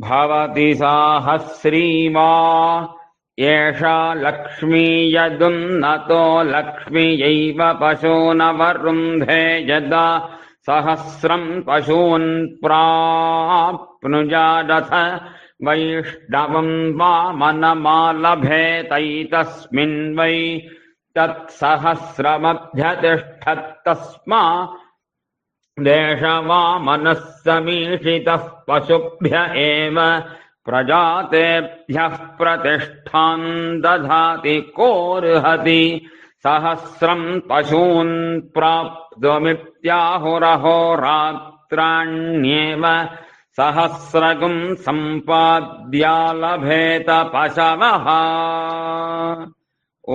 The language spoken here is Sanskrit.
भवति साहस्री वा एषा लक्ष्मी यदुन्नतो, लक्ष्म्यैव पशूनवरुन्धे यदा सहस्रम् पशून् प्राप्नुजादथ वैष्णवम् वामनमालभेतैतस्मिन् वै। तत्सहस्रमभ्यतिष्ठत्तस्मा देशवामनः समीशितः पशुभ्य एव प्रजातेभ्यः प्रतिष्ठान् दधाति कोऽर्हति सहस्रम् पशून् प्राप्तुमित्याहुरहोरात्राण्येव सहस्रगुम् सम्पाद्या लभेत पशवः। ॐ